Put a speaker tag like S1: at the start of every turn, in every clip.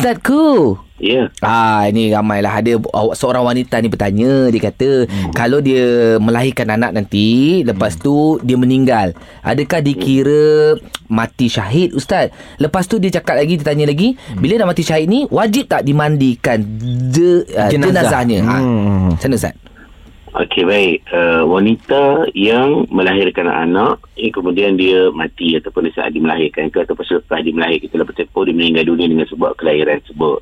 S1: Ustazku.
S2: Ya.
S1: Ah ini ramailah ada seorang wanita ni bertanya dia kata hmm. kalau dia melahirkan anak nanti lepas hmm. tu dia meninggal adakah dikira mati syahid ustaz lepas tu dia cakap lagi dia tanya lagi hmm. bila dah mati syahid ni wajib tak dimandikan de, uh,
S3: Jenazah.
S1: jenazahnya
S3: Hmm.
S1: ha sana ustaz
S2: Okey baik. Uh, wanita yang melahirkan anak, eh, kemudian dia mati ataupun di saat dia melahirkan ke ataupun selepas dia melahirkan itulah bertepur dia meninggal dunia dengan sebab kelahiran tersebut.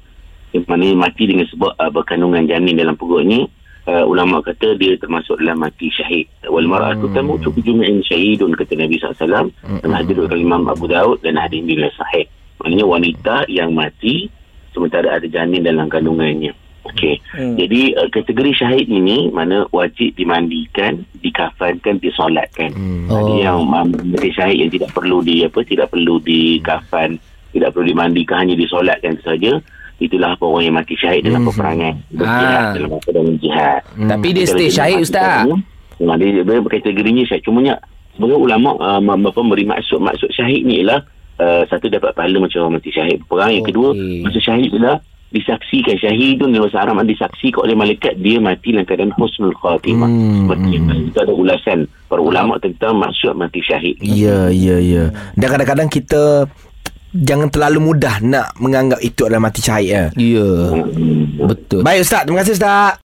S2: Yang mana mati dengan sebab uh, berkandungan janin dalam perutnya, uh, ulama kata dia termasuk dalam mati syahid. Wal mar'atu tamutu fi jum'in syahidun kata Nabi SAW dan hadis dari Imam Abu Daud dan hadis ini sahih. Maknanya wanita yang mati sementara ada janin dalam kandungannya. Okey. Hmm. Jadi uh, kategori syahid ini mana wajib dimandikan, dikafankan, disolatkan. Hmm.
S1: Oh.
S2: Yang mati syahid yang tidak perlu di apa tidak perlu dikafan, tidak perlu dimandikan hanya disolatkan saja. Itulah apa orang yang mati syahid dalam
S3: Hmm.
S2: peperangan, berjihad
S1: Ah.
S2: dalam apa dalam jihad.
S3: Hmm.
S1: tapi dia stay syahid ustaz
S2: katanya, Nah, dia, dia berkategorinya syahid. Cumanya sebagai ulama uh, apa memberi maksud maksud syahid ni ialah uh, satu dapat pahala macam orang mati syahid perang yang kedua
S1: Okey.
S2: maksud syahid ialah disaksikan. Syahidun dalam bahasa Arab disaksikan oleh malaikat dia mati dalam keadaan husnul khatimah.
S3: Hmm,
S2: seperti yang itu ada ulasan. Para ulama tentang maksud mati syahid.
S3: Ya, ya, ya. Dan kadang-kadang kita jangan terlalu mudah nak menganggap itu adalah mati syahid ya.
S1: ya.
S2: Hmm.
S1: betul.
S3: Baik Ustaz, terima kasih Ustaz.